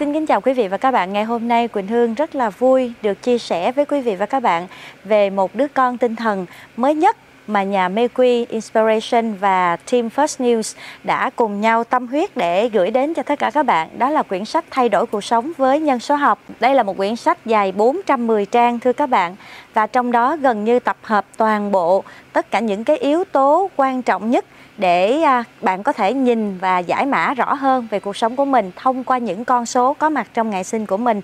Xin kính chào quý vị và các bạn. Ngày hôm nay, Quỳnh Hương rất là vui được chia sẻ với quý vị và các bạn về một đứa con tinh thần mới nhất mà nhà Mayque Inspiration và Team First News đã cùng nhau tâm huyết để gửi đến cho tất cả các bạn. Đó là quyển sách Thay đổi cuộc sống với nhân số học. Đây là một quyển sách dài 410 trang, thưa các bạn và trong đó gần như tập hợp toàn bộ tất cả những cái yếu tố quan trọng nhất để à, bạn có thể nhìn và giải mã rõ hơn về cuộc sống của mình thông qua những con số có mặt trong ngày sinh của mình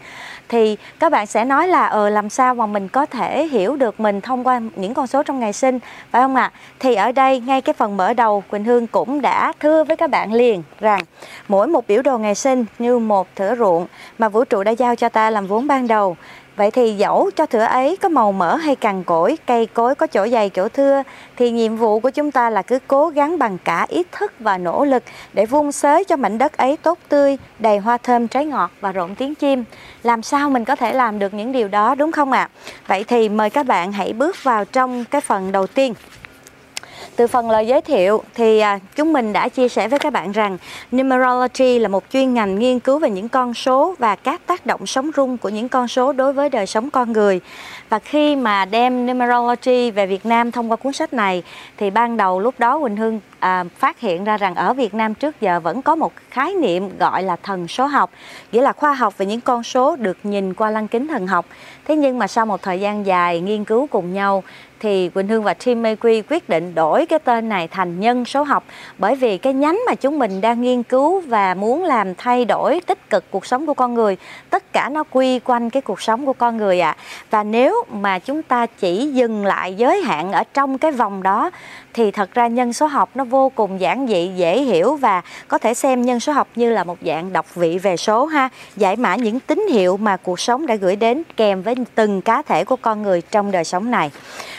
thì các bạn sẽ nói là ờ làm sao mà mình có thể hiểu được mình thông qua những con số trong ngày sinh, phải không ạ? À? Thì ở đây, ngay cái phần mở đầu, Quỳnh Hương cũng đã thưa với các bạn liền rằng mỗi một biểu đồ ngày sinh như một thửa ruộng mà vũ trụ đã giao cho ta làm vốn ban đầu Vậy thì dẫu cho thửa ấy có màu mỡ hay cằn cỗi, cây cối có chỗ dày chỗ thưa, thì nhiệm vụ của chúng ta là cứ cố gắng bằng cả ý thức và nỗ lực để vun xới cho mảnh đất ấy tốt tươi, đầy hoa thơm trái ngọt và rộn tiếng chim. Làm sao mình có thể làm được những điều đó đúng không ạ? À? Vậy thì mời các bạn hãy bước vào trong cái phần đầu tiên. Từ phần lời giới thiệu thì à, chúng mình đã chia sẻ với các bạn rằng Numerology là một chuyên ngành nghiên cứu về những con số và các tác động sống rung của những con số đối với đời sống con người. Và khi mà đem Numerology về Việt Nam thông qua cuốn sách này, thì ban đầu lúc đó Quỳnh Hương à, phát hiện ra rằng ở Việt Nam trước giờ vẫn có một khái niệm gọi là thần số học, nghĩa là khoa học về những con số được nhìn qua lăng kính thần học. Thế nhưng mà sau một thời gian dài nghiên cứu cùng nhau thì Quỳnh Hương và Team Mayque quyết định đổi cái tên này thành nhân số học bởi vì cái nhánh mà chúng mình đang nghiên cứu và muốn làm thay đổi tích cực cuộc sống của con người tất cả nó quy quanh cái cuộc sống của con người ạ à. và nếu mà chúng ta chỉ dừng lại giới hạn ở trong cái vòng đó thì thật ra nhân số học nó vô cùng giản dị dễ hiểu và có thể xem nhân số học như là một dạng đọc vị về số ha giải mã những tín hiệu mà cuộc sống đã gửi đến kèm với từng cá thể của con người trong đời sống này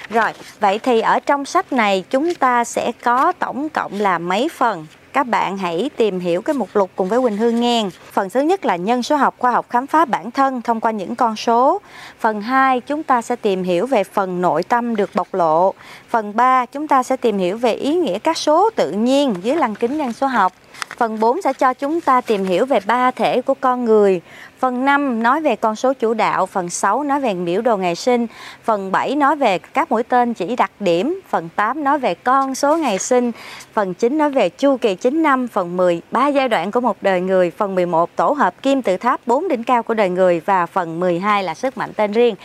rồi, vậy thì ở trong sách này chúng ta sẽ có tổng cộng là mấy phần? Các bạn hãy tìm hiểu cái mục lục cùng với Quỳnh Hương nghe. Phần thứ nhất là nhân số học, khoa học khám phá bản thân thông qua những con số. Phần 2 chúng ta sẽ tìm hiểu về phần nội tâm được bộc lộ. Phần 3 chúng ta sẽ tìm hiểu về ý nghĩa các số tự nhiên dưới lăng kính nhân số học. Phần 4 sẽ cho chúng ta tìm hiểu về ba thể của con người. Phần 5 nói về con số chủ đạo, phần 6 nói về biểu đồ ngày sinh, phần 7 nói về các mũi tên chỉ đặc điểm, phần 8 nói về con số ngày sinh, phần 9 nói về chu kỳ 9 năm, phần 10 ba giai đoạn của một đời người, phần 11 tổ hợp kim tự tháp 4 đỉnh cao của đời người và phần 12 là sức mạnh tên riêng.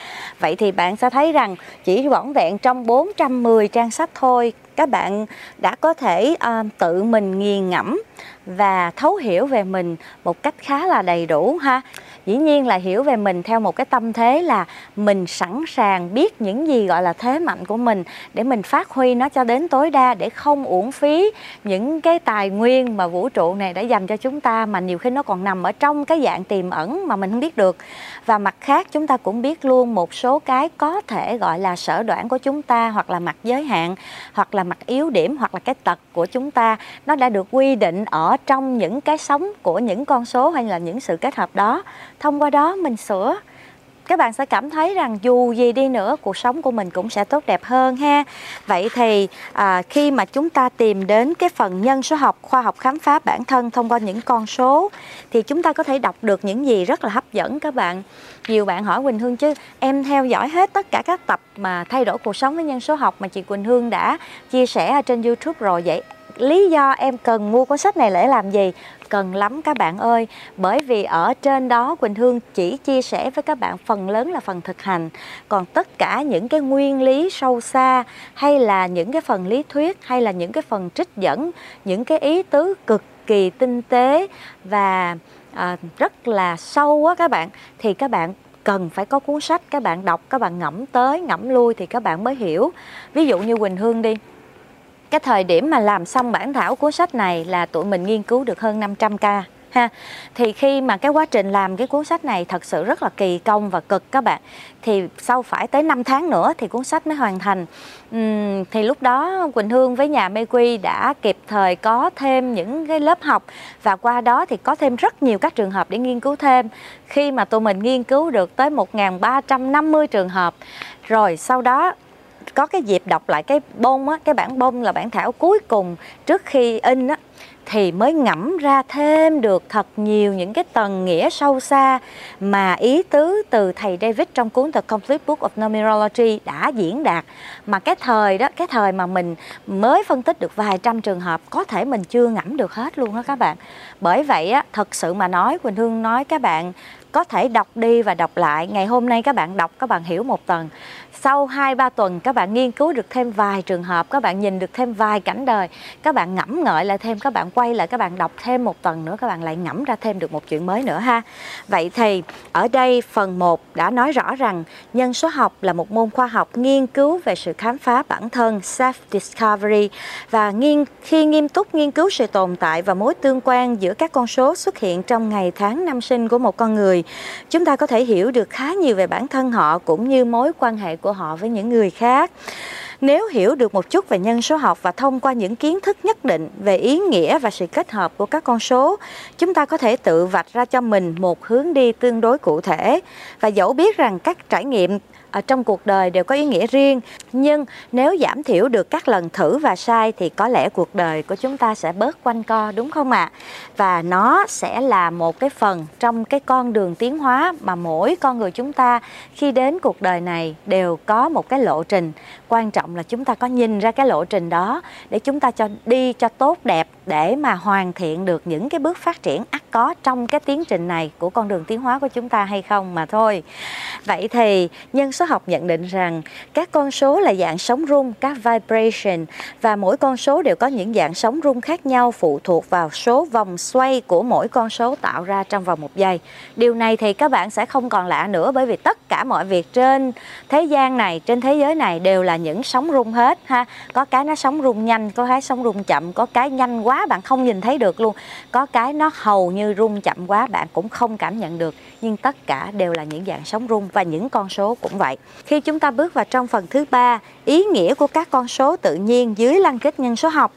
Vậy thì bạn sẽ thấy rằng chỉ vỏn vẹn trong 410 trang sách thôi các bạn đã có thể uh, tự mình nghiền ngẫm và thấu hiểu về mình một cách khá là đầy đủ ha dĩ nhiên là hiểu về mình theo một cái tâm thế là mình sẵn sàng biết những gì gọi là thế mạnh của mình để mình phát huy nó cho đến tối đa để không uổng phí những cái tài nguyên mà vũ trụ này đã dành cho chúng ta mà nhiều khi nó còn nằm ở trong cái dạng tiềm ẩn mà mình không biết được. Và mặt khác, chúng ta cũng biết luôn một số cái có thể gọi là sở đoản của chúng ta hoặc là mặt giới hạn, hoặc là mặt yếu điểm, hoặc là cái tật của chúng ta. Nó đã được quy định ở trong những cái sống của những con số hay là những sự kết hợp đó thông qua đó mình sửa. Các bạn sẽ cảm thấy rằng dù gì đi nữa cuộc sống của mình cũng sẽ tốt đẹp hơn ha. Vậy thì à, khi mà chúng ta tìm đến cái phần nhân số học khoa học khám phá bản thân thông qua những con số thì chúng ta có thể đọc được những gì rất là hấp dẫn các bạn. Nhiều bạn hỏi Quỳnh Hương chứ em theo dõi hết tất cả các tập mà thay đổi cuộc sống với nhân số học mà chị Quỳnh Hương đã chia sẻ ở trên YouTube rồi vậy lý do em cần mua cuốn sách này để làm gì? Cần lắm các bạn ơi. Bởi vì ở trên đó Quỳnh Hương chỉ chia sẻ với các bạn phần lớn là phần thực hành. Còn tất cả những cái nguyên lý sâu xa hay là những cái phần lý thuyết hay là những cái phần trích dẫn những cái ý tứ cực kỳ tinh tế và à, rất là sâu á các bạn thì các bạn cần phải có cuốn sách các bạn đọc các bạn ngẫm tới ngẫm lui thì các bạn mới hiểu. Ví dụ như Quỳnh Hương đi cái thời điểm mà làm xong bản thảo cuốn sách này là tụi mình nghiên cứu được hơn 500 ca ha. Thì khi mà cái quá trình làm cái cuốn sách này thật sự rất là kỳ công và cực các bạn. Thì sau phải tới 5 tháng nữa thì cuốn sách mới hoàn thành. Uhm, thì lúc đó Quỳnh Hương với nhà Mê Quy đã kịp thời có thêm những cái lớp học và qua đó thì có thêm rất nhiều các trường hợp để nghiên cứu thêm. Khi mà tụi mình nghiên cứu được tới 1.350 trường hợp rồi sau đó có cái dịp đọc lại cái bông á, cái bản bông là bản thảo cuối cùng trước khi in á, thì mới ngẫm ra thêm được thật nhiều những cái tầng nghĩa sâu xa mà ý tứ từ thầy David trong cuốn The Complete Book of Numerology đã diễn đạt. Mà cái thời đó, cái thời mà mình mới phân tích được vài trăm trường hợp, có thể mình chưa ngẫm được hết luôn đó các bạn. Bởi vậy á, thật sự mà nói, Quỳnh Hương nói các bạn có thể đọc đi và đọc lại. Ngày hôm nay các bạn đọc, các bạn hiểu một tầng sau 2-3 tuần, các bạn nghiên cứu được thêm vài trường hợp, các bạn nhìn được thêm vài cảnh đời, các bạn ngẫm ngợi lại thêm, các bạn quay lại, các bạn đọc thêm một tuần nữa, các bạn lại ngẫm ra thêm được một chuyện mới nữa ha. Vậy thì, ở đây phần 1 đã nói rõ rằng nhân số học là một môn khoa học nghiên cứu về sự khám phá bản thân self discovery và nghiên, khi nghiêm túc nghiên cứu sự tồn tại và mối tương quan giữa các con số xuất hiện trong ngày tháng năm sinh của một con người, chúng ta có thể hiểu được khá nhiều về bản thân họ cũng như mối quan hệ của họ với những người khác nếu hiểu được một chút về nhân số học và thông qua những kiến thức nhất định về ý nghĩa và sự kết hợp của các con số, chúng ta có thể tự vạch ra cho mình một hướng đi tương đối cụ thể. Và dẫu biết rằng các trải nghiệm trong cuộc đời đều có ý nghĩa riêng. Nhưng nếu giảm thiểu được các lần thử và sai thì có lẽ cuộc đời của chúng ta sẽ bớt quanh co, đúng không ạ? Và nó sẽ là một cái phần trong cái con đường tiến hóa mà mỗi con người chúng ta khi đến cuộc đời này đều có một cái lộ trình. Quan trọng là chúng ta có nhìn ra cái lộ trình đó để chúng ta cho đi cho tốt đẹp để mà hoàn thiện được những cái bước phát triển ắt có trong cái tiến trình này của con đường tiến hóa của chúng ta hay không mà thôi. Vậy thì nhân số học nhận định rằng các con số là dạng sóng rung, các vibration và mỗi con số đều có những dạng sóng rung khác nhau phụ thuộc vào số vòng xoay của mỗi con số tạo ra trong vòng một giây. Điều này thì các bạn sẽ không còn lạ nữa bởi vì tất cả mọi việc trên thế gian này, trên thế giới này đều là những sóng rung hết ha. Có cái nó sóng rung nhanh, có cái sóng rung chậm, có cái nhanh quá quá bạn không nhìn thấy được luôn. Có cái nó hầu như rung chậm quá bạn cũng không cảm nhận được. Nhưng tất cả đều là những dạng sóng rung và những con số cũng vậy. Khi chúng ta bước vào trong phần thứ ba, ý nghĩa của các con số tự nhiên dưới lăng kết nhân số học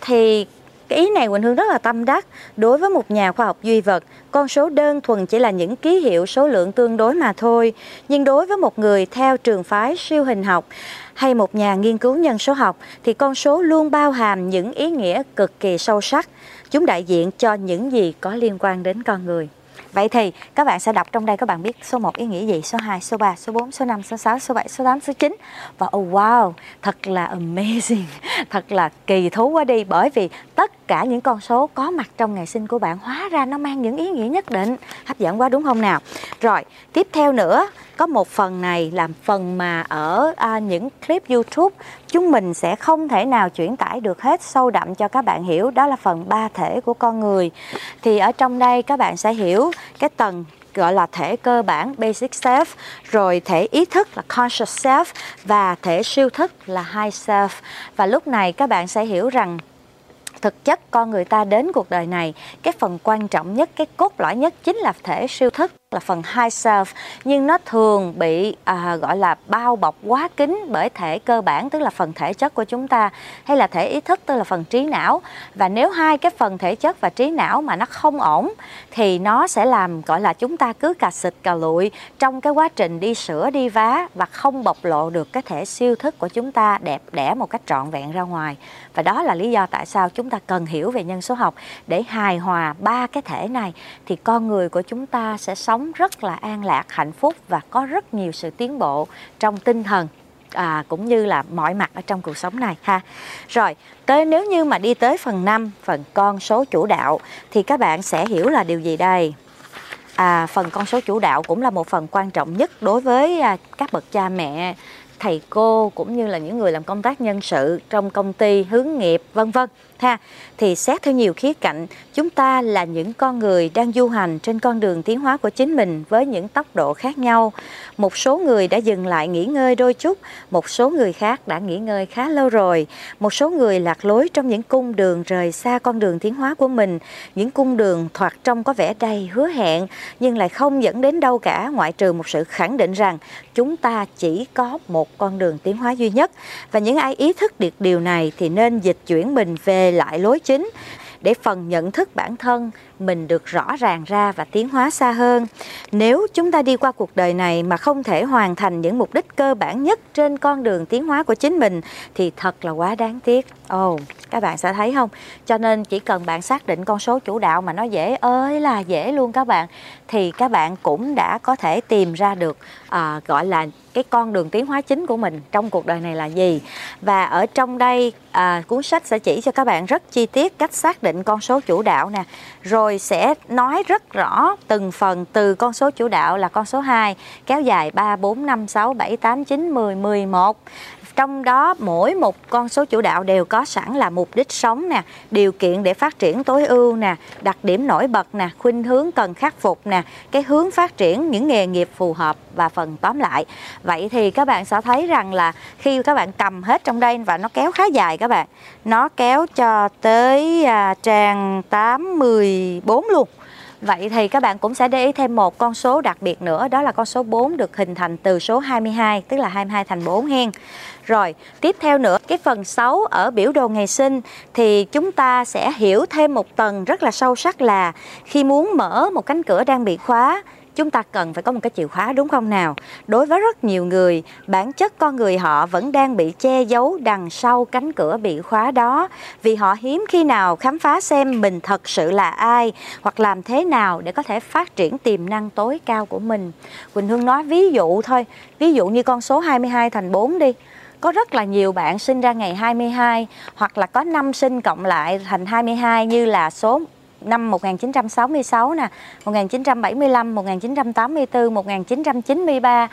thì cái ý này Quỳnh Hương rất là tâm đắc. Đối với một nhà khoa học duy vật, con số đơn thuần chỉ là những ký hiệu số lượng tương đối mà thôi. Nhưng đối với một người theo trường phái siêu hình học hay một nhà nghiên cứu nhân số học thì con số luôn bao hàm những ý nghĩa cực kỳ sâu sắc. Chúng đại diện cho những gì có liên quan đến con người. Vậy thì các bạn sẽ đọc trong đây các bạn biết số 1 ý nghĩa gì, số 2, số 3, số 4, số 5, số 6, số 7, số 8, số 9 và oh wow, thật là amazing, thật là kỳ thú quá đi bởi vì tất cả những con số có mặt trong ngày sinh của bạn hóa ra nó mang những ý nghĩa nhất định. Hấp dẫn quá đúng không nào? Rồi, tiếp theo nữa có một phần này làm phần mà ở à, những clip YouTube chúng mình sẽ không thể nào chuyển tải được hết sâu đậm cho các bạn hiểu đó là phần ba thể của con người thì ở trong đây các bạn sẽ hiểu cái tầng gọi là thể cơ bản basic self rồi thể ý thức là conscious self và thể siêu thức là high self và lúc này các bạn sẽ hiểu rằng thực chất con người ta đến cuộc đời này, cái phần quan trọng nhất, cái cốt lõi nhất chính là thể siêu thức là phần high self nhưng nó thường bị à, gọi là bao bọc quá kín bởi thể cơ bản tức là phần thể chất của chúng ta hay là thể ý thức tức là phần trí não. Và nếu hai cái phần thể chất và trí não mà nó không ổn thì nó sẽ làm gọi là chúng ta cứ cà xịt cà lụi trong cái quá trình đi sửa đi vá và không bộc lộ được cái thể siêu thức của chúng ta đẹp đẽ một cách trọn vẹn ra ngoài. Và đó là lý do tại sao chúng ta cần hiểu về nhân số học. Để hài hòa ba cái thể này thì con người của chúng ta sẽ sống sống rất là an lạc, hạnh phúc và có rất nhiều sự tiến bộ trong tinh thần à, cũng như là mọi mặt ở trong cuộc sống này ha. Rồi, tới nếu như mà đi tới phần 5, phần con số chủ đạo thì các bạn sẽ hiểu là điều gì đây? À, phần con số chủ đạo cũng là một phần quan trọng nhất đối với à, các bậc cha mẹ thầy cô cũng như là những người làm công tác nhân sự trong công ty hướng nghiệp vân vân ha. Thì xét theo nhiều khía cạnh, chúng ta là những con người đang du hành trên con đường tiến hóa của chính mình với những tốc độ khác nhau. Một số người đã dừng lại nghỉ ngơi đôi chút, một số người khác đã nghỉ ngơi khá lâu rồi. Một số người lạc lối trong những cung đường rời xa con đường tiến hóa của mình, những cung đường thoạt trông có vẻ đầy hứa hẹn, nhưng lại không dẫn đến đâu cả, ngoại trừ một sự khẳng định rằng chúng ta chỉ có một con đường tiến hóa duy nhất. Và những ai ý thức được điều này thì nên dịch chuyển mình về về lại lối chính để phần nhận thức bản thân mình được rõ ràng ra và tiến hóa xa hơn. Nếu chúng ta đi qua cuộc đời này mà không thể hoàn thành những mục đích cơ bản nhất trên con đường tiến hóa của chính mình thì thật là quá đáng tiếc. Ồ, oh, các bạn sẽ thấy không? Cho nên chỉ cần bạn xác định con số chủ đạo mà nó dễ ơi là dễ luôn các bạn thì các bạn cũng đã có thể tìm ra được à, gọi là cái con đường tiến hóa chính của mình trong cuộc đời này là gì? Và ở trong đây à, cuốn sách sẽ chỉ cho các bạn rất chi tiết cách xác định con số chủ đạo nè rồi sẽ nói rất rõ từng phần từ con số chủ đạo là con số 2 kéo dài 3 4 5 6 7 8 9 10 11 trong đó mỗi một con số chủ đạo đều có sẵn là mục đích sống nè điều kiện để phát triển tối ưu nè đặc điểm nổi bật nè khuynh hướng cần khắc phục nè cái hướng phát triển những nghề nghiệp phù hợp và phần tóm lại. Vậy thì các bạn sẽ thấy rằng là khi các bạn cầm hết trong đây và nó kéo khá dài các bạn nó kéo cho tới à, trang 84 luôn. Vậy thì các bạn cũng sẽ để ý thêm một con số đặc biệt nữa đó là con số 4 được hình thành từ số 22 tức là 22 thành 4 hen. Rồi, tiếp theo nữa, cái phần 6 ở biểu đồ ngày sinh thì chúng ta sẽ hiểu thêm một tầng rất là sâu sắc là khi muốn mở một cánh cửa đang bị khóa chúng ta cần phải có một cái chìa khóa đúng không nào? Đối với rất nhiều người, bản chất con người họ vẫn đang bị che giấu đằng sau cánh cửa bị khóa đó vì họ hiếm khi nào khám phá xem mình thật sự là ai hoặc làm thế nào để có thể phát triển tiềm năng tối cao của mình. Quỳnh Hương nói ví dụ thôi, ví dụ như con số 22 thành 4 đi có rất là nhiều bạn sinh ra ngày 22 hoặc là có năm sinh cộng lại thành 22 như là số năm 1966 nè, 1975, 1984, 1993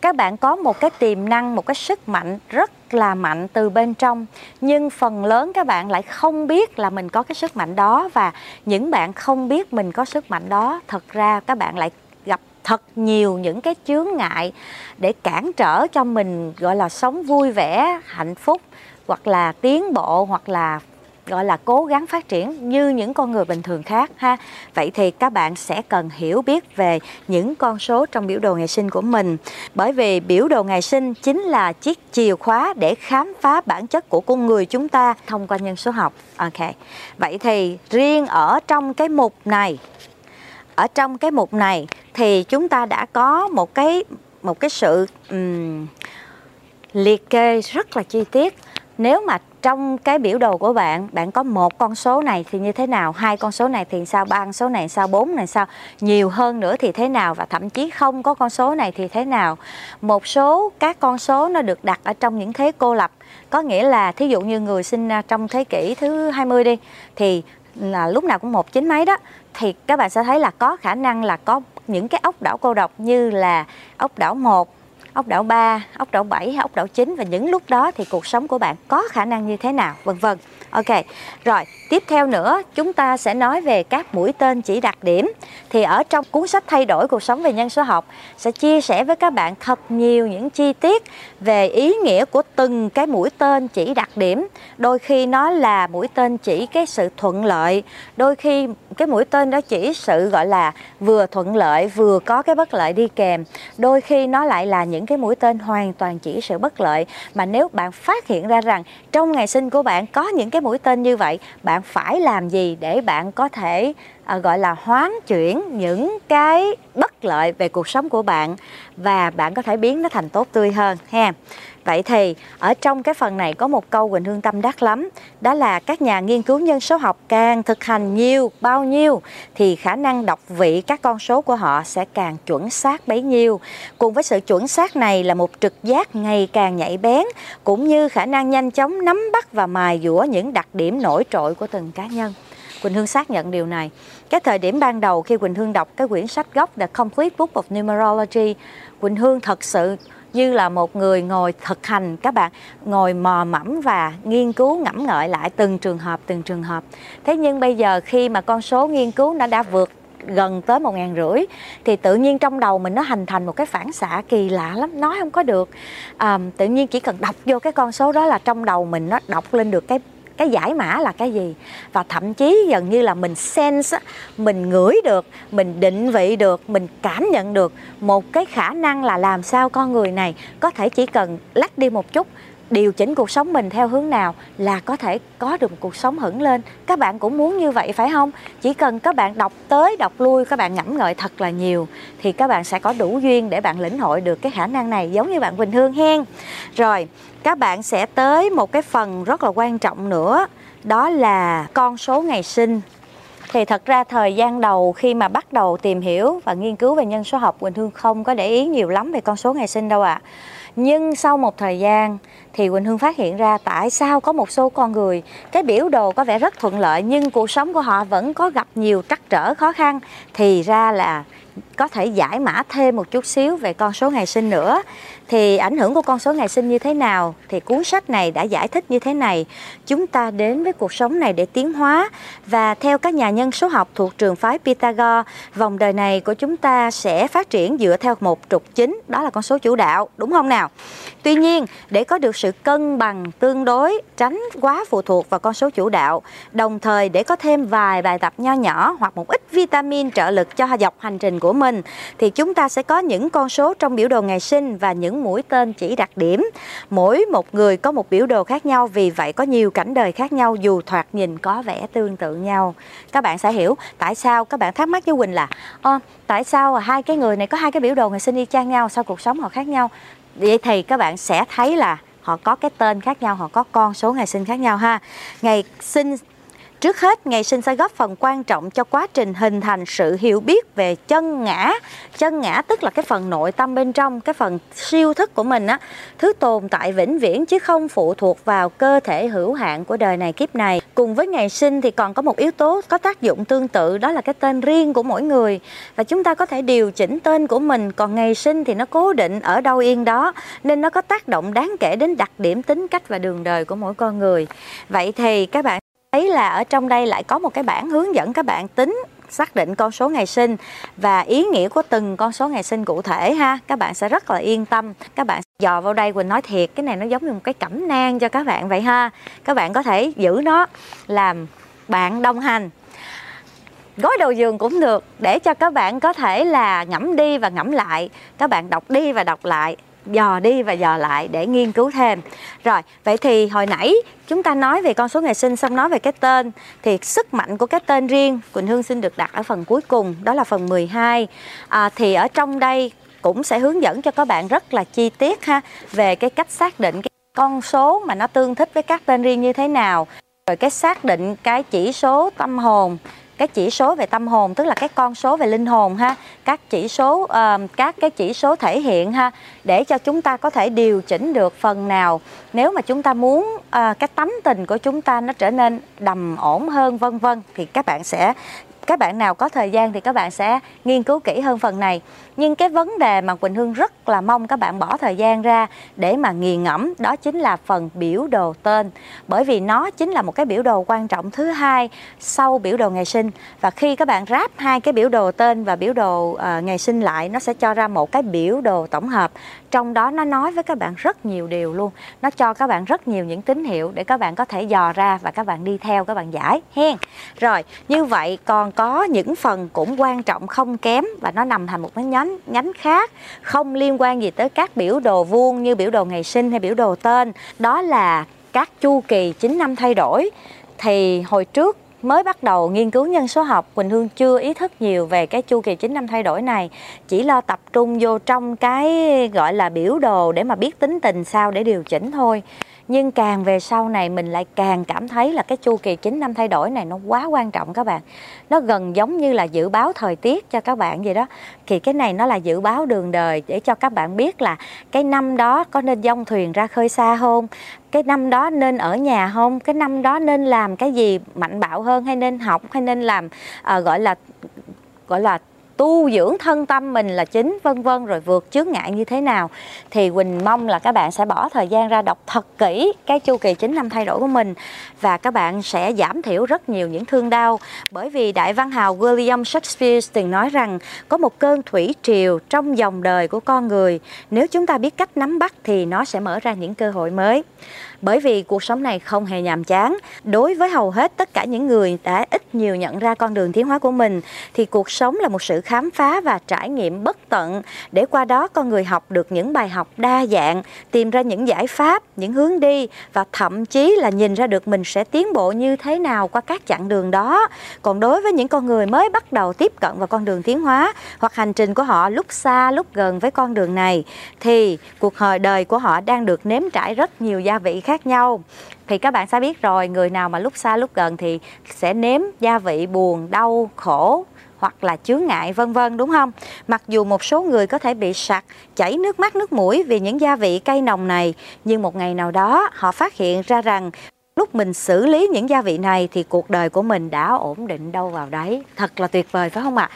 các bạn có một cái tiềm năng, một cái sức mạnh rất là mạnh từ bên trong nhưng phần lớn các bạn lại không biết là mình có cái sức mạnh đó và những bạn không biết mình có sức mạnh đó thật ra các bạn lại gặp thật nhiều những cái chướng ngại để cản trở cho mình gọi là sống vui vẻ hạnh phúc hoặc là tiến bộ hoặc là gọi là cố gắng phát triển như những con người bình thường khác ha. Vậy thì các bạn sẽ cần hiểu biết về những con số trong biểu đồ ngày sinh của mình. Bởi vì biểu đồ ngày sinh chính là chiếc chìa khóa để khám phá bản chất của con người chúng ta thông qua nhân số học. Ok. Vậy thì riêng ở trong cái mục này ở trong cái mục này thì chúng ta đã có một cái một cái sự um, liệt kê rất là chi tiết nếu mà trong cái biểu đồ của bạn bạn có một con số này thì như thế nào? Hai con số này thì sao? Ba con số này sao? Bốn này sao? Nhiều hơn nữa thì thế nào? Và thậm chí không có con số này thì thế nào? Một số các con số nó được đặt ở trong những thế cô lập. Có nghĩa là thí dụ như người sinh à, trong thế kỷ thứ 20 đi, thì là lúc nào cũng một chín mấy đó, thì các bạn sẽ thấy là có khả năng là có những cái ốc đảo cô độc như là ốc đảo 1 ốc đảo 3, ốc đảo 7 hay ốc đảo 9 và những lúc đó thì cuộc sống của bạn có khả năng như thế nào vân vân. Ok, rồi tiếp theo nữa chúng ta sẽ nói về các mũi tên chỉ đặc điểm. Thì ở trong cuốn sách Thay đổi cuộc sống về nhân số học Sẽ chia sẻ với các bạn thật nhiều những chi tiết về ý nghĩa của từng cái mũi tên chỉ đặc điểm. Đôi khi nó là mũi tên chỉ cái sự thuận lợi Đôi khi cái mũi tên đó chỉ sự gọi là vừa thuận lợi vừa có cái bất lợi đi kèm. Đôi khi nó lại là những cái mũi tên hoàn toàn chỉ sự bất lợi. Mà nếu bạn phát hiện ra rằng trong ngày sinh của bạn có những cái cái mũi tên như vậy bạn phải làm gì để bạn có thể à, gọi là hoán chuyển những cái bất lợi về cuộc sống của bạn và bạn có thể biến nó thành tốt tươi hơn ha? Vậy thì ở trong cái phần này có một câu Quỳnh Hương tâm đắc lắm Đó là các nhà nghiên cứu nhân số học càng thực hành nhiều bao nhiêu Thì khả năng đọc vị các con số của họ sẽ càng chuẩn xác bấy nhiêu Cùng với sự chuẩn xác này là một trực giác ngày càng nhạy bén Cũng như khả năng nhanh chóng nắm bắt và mài dũa những đặc điểm nổi trội của từng cá nhân Quỳnh Hương xác nhận điều này. Cái thời điểm ban đầu khi Quỳnh Hương đọc cái quyển sách gốc The Complete Book of Numerology, Quỳnh Hương thật sự như là một người ngồi thực hành các bạn ngồi mò mẫm và nghiên cứu ngẫm ngợi lại từng trường hợp từng trường hợp. Thế nhưng bây giờ khi mà con số nghiên cứu nó đã vượt gần tới một ngàn rưỡi thì tự nhiên trong đầu mình nó hình thành một cái phản xạ kỳ lạ lắm nói không có được. À, tự nhiên chỉ cần đọc vô cái con số đó là trong đầu mình nó đọc lên được cái cái giải mã là cái gì? Và thậm chí gần như là mình sense mình ngửi được, mình định vị được, mình cảm nhận được một cái khả năng là làm sao con người này có thể chỉ cần lách đi một chút điều chỉnh cuộc sống mình theo hướng nào là có thể có được một cuộc sống hững lên các bạn cũng muốn như vậy phải không chỉ cần các bạn đọc tới, đọc lui, các bạn ngẫm ngợi thật là nhiều, thì các bạn sẽ có đủ duyên để bạn lĩnh hội được cái khả năng này, giống như bạn Quỳnh Hương hen rồi, các bạn sẽ tới một cái phần rất là quan trọng nữa, đó là con số ngày sinh thì thật ra thời gian đầu khi mà bắt đầu tìm hiểu và nghiên cứu về nhân số học, Quỳnh Hương không có để ý nhiều lắm về con số ngày sinh đâu ạ. À. Nhưng sau một thời gian thì Quỳnh Hương phát hiện ra tại sao có một số con người, cái biểu đồ có vẻ rất thuận lợi nhưng cuộc sống của họ vẫn có gặp nhiều trắc trở khó khăn, thì ra là có thể giải mã thêm một chút xíu về con số ngày sinh nữa. Thì ảnh hưởng của con số ngày sinh như thế nào? Thì cuốn sách này đã giải thích như thế này. Chúng ta đến với cuộc sống này để tiến hóa. Và theo các nhà nhân số học thuộc trường phái Pythagore, vòng đời này của chúng ta sẽ phát triển dựa theo một trục chính, đó là con số chủ đạo. Đúng không nào? Tuy nhiên, để có được sự cân bằng tương đối, tránh quá phụ thuộc vào con số chủ đạo, đồng thời để có thêm vài bài tập nho nhỏ hoặc một ít vitamin trợ lực cho dọc hành trình của mình thì chúng ta sẽ có những con số trong biểu đồ ngày sinh và những mũi tên chỉ đặc điểm. Mỗi một người có một biểu đồ khác nhau vì vậy có nhiều cảnh đời khác nhau dù thoạt nhìn có vẻ tương tự nhau. Các bạn sẽ hiểu tại sao các bạn thắc mắc với Quỳnh là à, tại sao hai cái người này có hai cái biểu đồ ngày sinh y chang nhau sao cuộc sống họ khác nhau? Vậy thì các bạn sẽ thấy là họ có cái tên khác nhau, họ có con số ngày sinh khác nhau ha. Ngày sinh Trước hết, ngày sinh sẽ góp phần quan trọng cho quá trình hình thành sự hiểu biết về chân ngã. Chân ngã tức là cái phần nội tâm bên trong, cái phần siêu thức của mình á, thứ tồn tại vĩnh viễn chứ không phụ thuộc vào cơ thể hữu hạn của đời này kiếp này. Cùng với ngày sinh thì còn có một yếu tố có tác dụng tương tự đó là cái tên riêng của mỗi người và chúng ta có thể điều chỉnh tên của mình, còn ngày sinh thì nó cố định ở đâu yên đó nên nó có tác động đáng kể đến đặc điểm tính cách và đường đời của mỗi con người. Vậy thì các bạn thấy là ở trong đây lại có một cái bảng hướng dẫn các bạn tính, xác định con số ngày sinh và ý nghĩa của từng con số ngày sinh cụ thể ha. Các bạn sẽ rất là yên tâm. Các bạn dò vào đây quỳnh nói thiệt, cái này nó giống như một cái cẩm nang cho các bạn vậy ha. Các bạn có thể giữ nó làm bạn đồng hành. Gói đầu giường cũng được, để cho các bạn có thể là ngẫm đi và ngẫm lại. Các bạn đọc đi và đọc lại dò đi và dò lại để nghiên cứu thêm. Rồi, vậy thì hồi nãy chúng ta nói về con số ngày sinh xong nói về cái tên thì sức mạnh của cái tên riêng Quỳnh Hương xin được đặt ở phần cuối cùng, đó là phần 12. À, thì ở trong đây cũng sẽ hướng dẫn cho các bạn rất là chi tiết ha về cái cách xác định cái con số mà nó tương thích với các tên riêng như thế nào rồi cái xác định cái chỉ số tâm hồn cái chỉ số về tâm hồn tức là cái con số về linh hồn ha các chỉ số uh, các cái chỉ số thể hiện ha để cho chúng ta có thể điều chỉnh được phần nào. Nếu mà chúng ta muốn uh, cái tánh tình của chúng ta nó trở nên đầm ổn hơn vân vân thì các bạn sẽ các bạn nào có thời gian thì các bạn sẽ nghiên cứu kỹ hơn phần này nhưng cái vấn đề mà Quỳnh Hương rất là mong các bạn bỏ thời gian ra để mà nghiền ngẫm đó chính là phần biểu đồ tên. Bởi vì nó chính là một cái biểu đồ quan trọng thứ hai sau biểu đồ ngày sinh. Và khi các bạn ráp hai cái biểu đồ tên và biểu đồ uh, ngày sinh lại nó sẽ cho ra một cái biểu đồ tổng hợp. Trong đó nó nói với các bạn rất nhiều điều luôn. Nó cho các bạn rất nhiều những tín hiệu để các bạn có thể dò ra và các bạn đi theo các bạn giải hen. Rồi như vậy còn có những phần cũng quan trọng không kém và nó nằm thành một cái nhóm nhánh nhánh khác, không liên quan gì tới các biểu đồ vuông như biểu đồ ngày sinh hay biểu đồ tên. Đó là các chu kỳ 9 năm thay đổi. Thì hồi trước mới bắt đầu nghiên cứu nhân số học, Quỳnh Hương chưa ý thức nhiều về cái chu kỳ 9 năm thay đổi này. Chỉ lo tập trung vô trong cái, gọi là, biểu đồ để mà biết tính tình sao để điều chỉnh thôi nhưng càng về sau này mình lại càng cảm thấy là cái chu kỳ 9 năm thay đổi này nó quá quan trọng các bạn. Nó gần giống như là dự báo thời tiết cho các bạn vậy đó. Thì cái này nó là dự báo đường đời để cho các bạn biết là cái năm đó có nên dông thuyền ra khơi xa không? Cái năm đó nên ở nhà không? Cái năm đó nên làm cái gì mạnh bạo hơn hay nên học hay nên làm uh, gọi là gọi là tu dưỡng thân tâm mình là chính, vân vân, rồi vượt chướng ngại như thế nào. Thì Quỳnh mong là các bạn sẽ bỏ thời gian ra đọc thật kỹ cái chu kỳ 9 năm thay đổi của mình và các bạn sẽ giảm thiểu rất nhiều những thương đau. Bởi vì đại văn hào William Shakespeare từng nói rằng, có một cơn thủy triều trong dòng đời của con người. Nếu chúng ta biết cách nắm bắt thì nó sẽ mở ra những cơ hội mới bởi vì cuộc sống này không hề nhàm chán. Đối với hầu hết tất cả những người đã ít nhiều nhận ra con đường tiến hóa của mình, thì cuộc sống là một sự khám phá và trải nghiệm bất tận. Để qua đó, con người học được những bài học đa dạng, tìm ra những giải pháp, những hướng đi và thậm chí là nhìn ra được mình sẽ tiến bộ như thế nào qua các chặng đường đó. Còn đối với những con người mới bắt đầu tiếp cận vào con đường tiến hóa hoặc hành trình của họ lúc xa, lúc gần với con đường này, thì cuộc đời của họ đang được nếm trải rất nhiều gia vị khác nhau thì các bạn sẽ biết rồi người nào mà lúc xa lúc gần thì sẽ nếm gia vị buồn đau khổ hoặc là chướng ngại vân vân đúng không? Mặc dù một số người có thể bị sặc, chảy nước mắt nước mũi vì những gia vị cay nồng này, nhưng một ngày nào đó họ phát hiện ra rằng lúc mình xử lý những gia vị này thì cuộc đời của mình đã ổn định đâu vào đấy. Thật là tuyệt vời phải không ạ?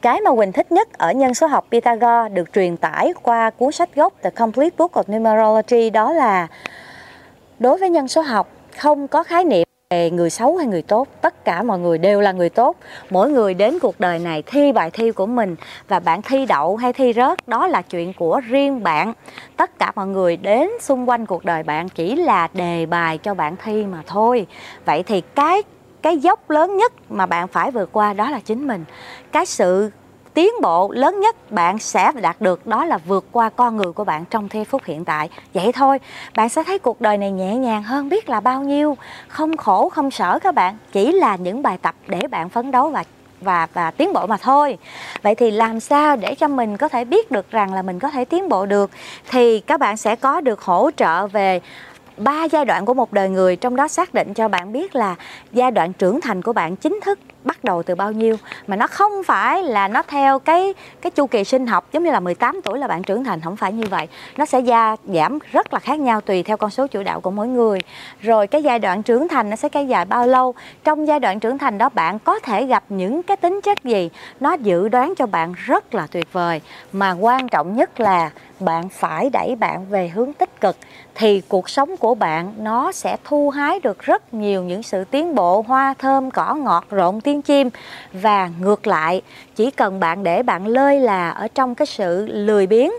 Cái mà Quỳnh thích nhất ở nhân số học Pythagore được truyền tải qua cuốn sách gốc The Complete Book of Numerology đó là đối với nhân số học, không có khái niệm về người xấu hay người tốt. Tất cả mọi người đều là người tốt. Mỗi người đến cuộc đời này thi bài thi của mình và bạn thi đậu hay thi rớt, đó là chuyện của riêng bạn. Tất cả mọi người đến xung quanh cuộc đời bạn chỉ là đề bài cho bạn thi mà thôi. Vậy thì cái cái dốc lớn nhất mà bạn phải vượt qua đó là chính mình. Cái sự tiến bộ lớn nhất bạn sẽ đạt được đó là vượt qua con người của bạn trong giây phút hiện tại. Vậy thôi, bạn sẽ thấy cuộc đời này nhẹ nhàng hơn biết là bao nhiêu. Không khổ, không sở các bạn, chỉ là những bài tập để bạn phấn đấu và và và tiến bộ mà thôi. Vậy thì làm sao để cho mình có thể biết được rằng là mình có thể tiến bộ được? Thì các bạn sẽ có được hỗ trợ về ba giai đoạn của một đời người, trong đó xác định cho bạn biết là giai đoạn trưởng thành của bạn chính thức bắt đầu từ bao nhiêu, mà nó không phải là nó theo cái cái chu kỳ sinh học, giống như là 18 tuổi là bạn trưởng thành, không phải như vậy. Nó sẽ gia giảm rất là khác nhau tùy theo con số chủ đạo của mỗi người. Rồi cái giai đoạn trưởng thành nó sẽ kéo dài bao lâu? Trong giai đoạn trưởng thành đó, bạn có thể gặp những cái tính chất gì? Nó dự đoán cho bạn rất là tuyệt vời. Mà quan trọng nhất là bạn phải đẩy bạn về hướng tích cực, thì cuộc sống của bạn nó sẽ thu hái được rất nhiều những sự tiến bộ hoa thơm, cỏ ngọt, rộn tiếng chim. Và ngược lại chỉ cần bạn để bạn lơi là ở trong cái sự lười biếng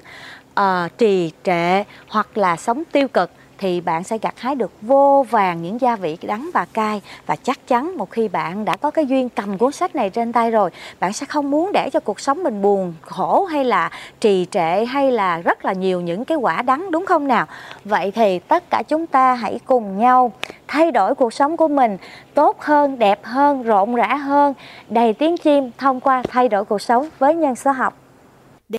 uh, trì trệ hoặc là sống tiêu cực thì bạn sẽ gặt hái được vô vàng những gia vị đắng và cay. Và chắc chắn một khi bạn đã có cái duyên cầm cuốn sách này trên tay rồi, bạn sẽ không muốn để cho cuộc sống mình buồn khổ hay là trì trệ hay là rất là nhiều những cái quả đắng, đúng không nào? Vậy thì tất cả chúng ta hãy cùng nhau thay đổi cuộc sống của mình tốt hơn, đẹp hơn, rộn rã hơn. Đầy tiếng chim thông qua thay đổi cuộc sống với nhân số học.